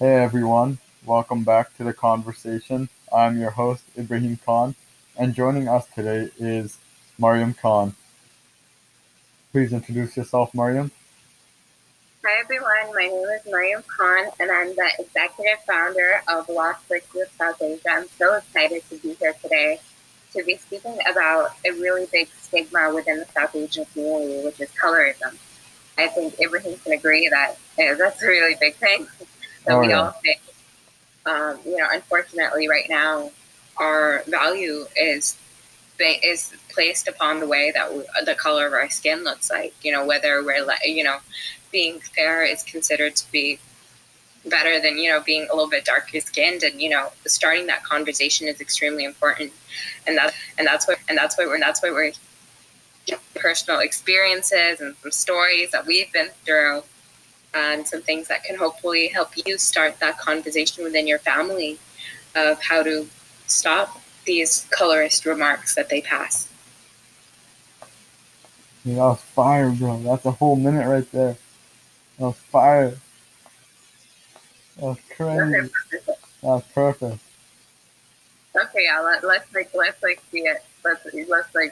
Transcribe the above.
Hey everyone, welcome back to the conversation. I'm your host, Ibrahim Khan, and joining us today is Mariam Khan. Please introduce yourself, Mariam. Hi everyone, my name is Mariam Khan and I'm the executive founder of Lost Liquid South Asia. I'm so excited to be here today to be speaking about a really big stigma within the South Asian community, which is colorism. I think Ibrahim can agree that yeah, that's a really big thing that oh, we yeah. all face. Um, you know, unfortunately, right now, our value is is placed upon the way that we, the color of our skin looks like. You know, whether we're you know being fair is considered to be better than you know being a little bit darker skinned and you know starting that conversation is extremely important and that and that's what and that's why we're and that's why we're personal experiences and some stories that we've been through and some things that can hopefully help you start that conversation within your family of how to stop these colorist remarks that they pass. Yeah, that was fire, bro. That's a whole minute right there. That was fire. That was crazy. That was perfect. Okay, yeah. Let, let's like let's like see it. Let's let's like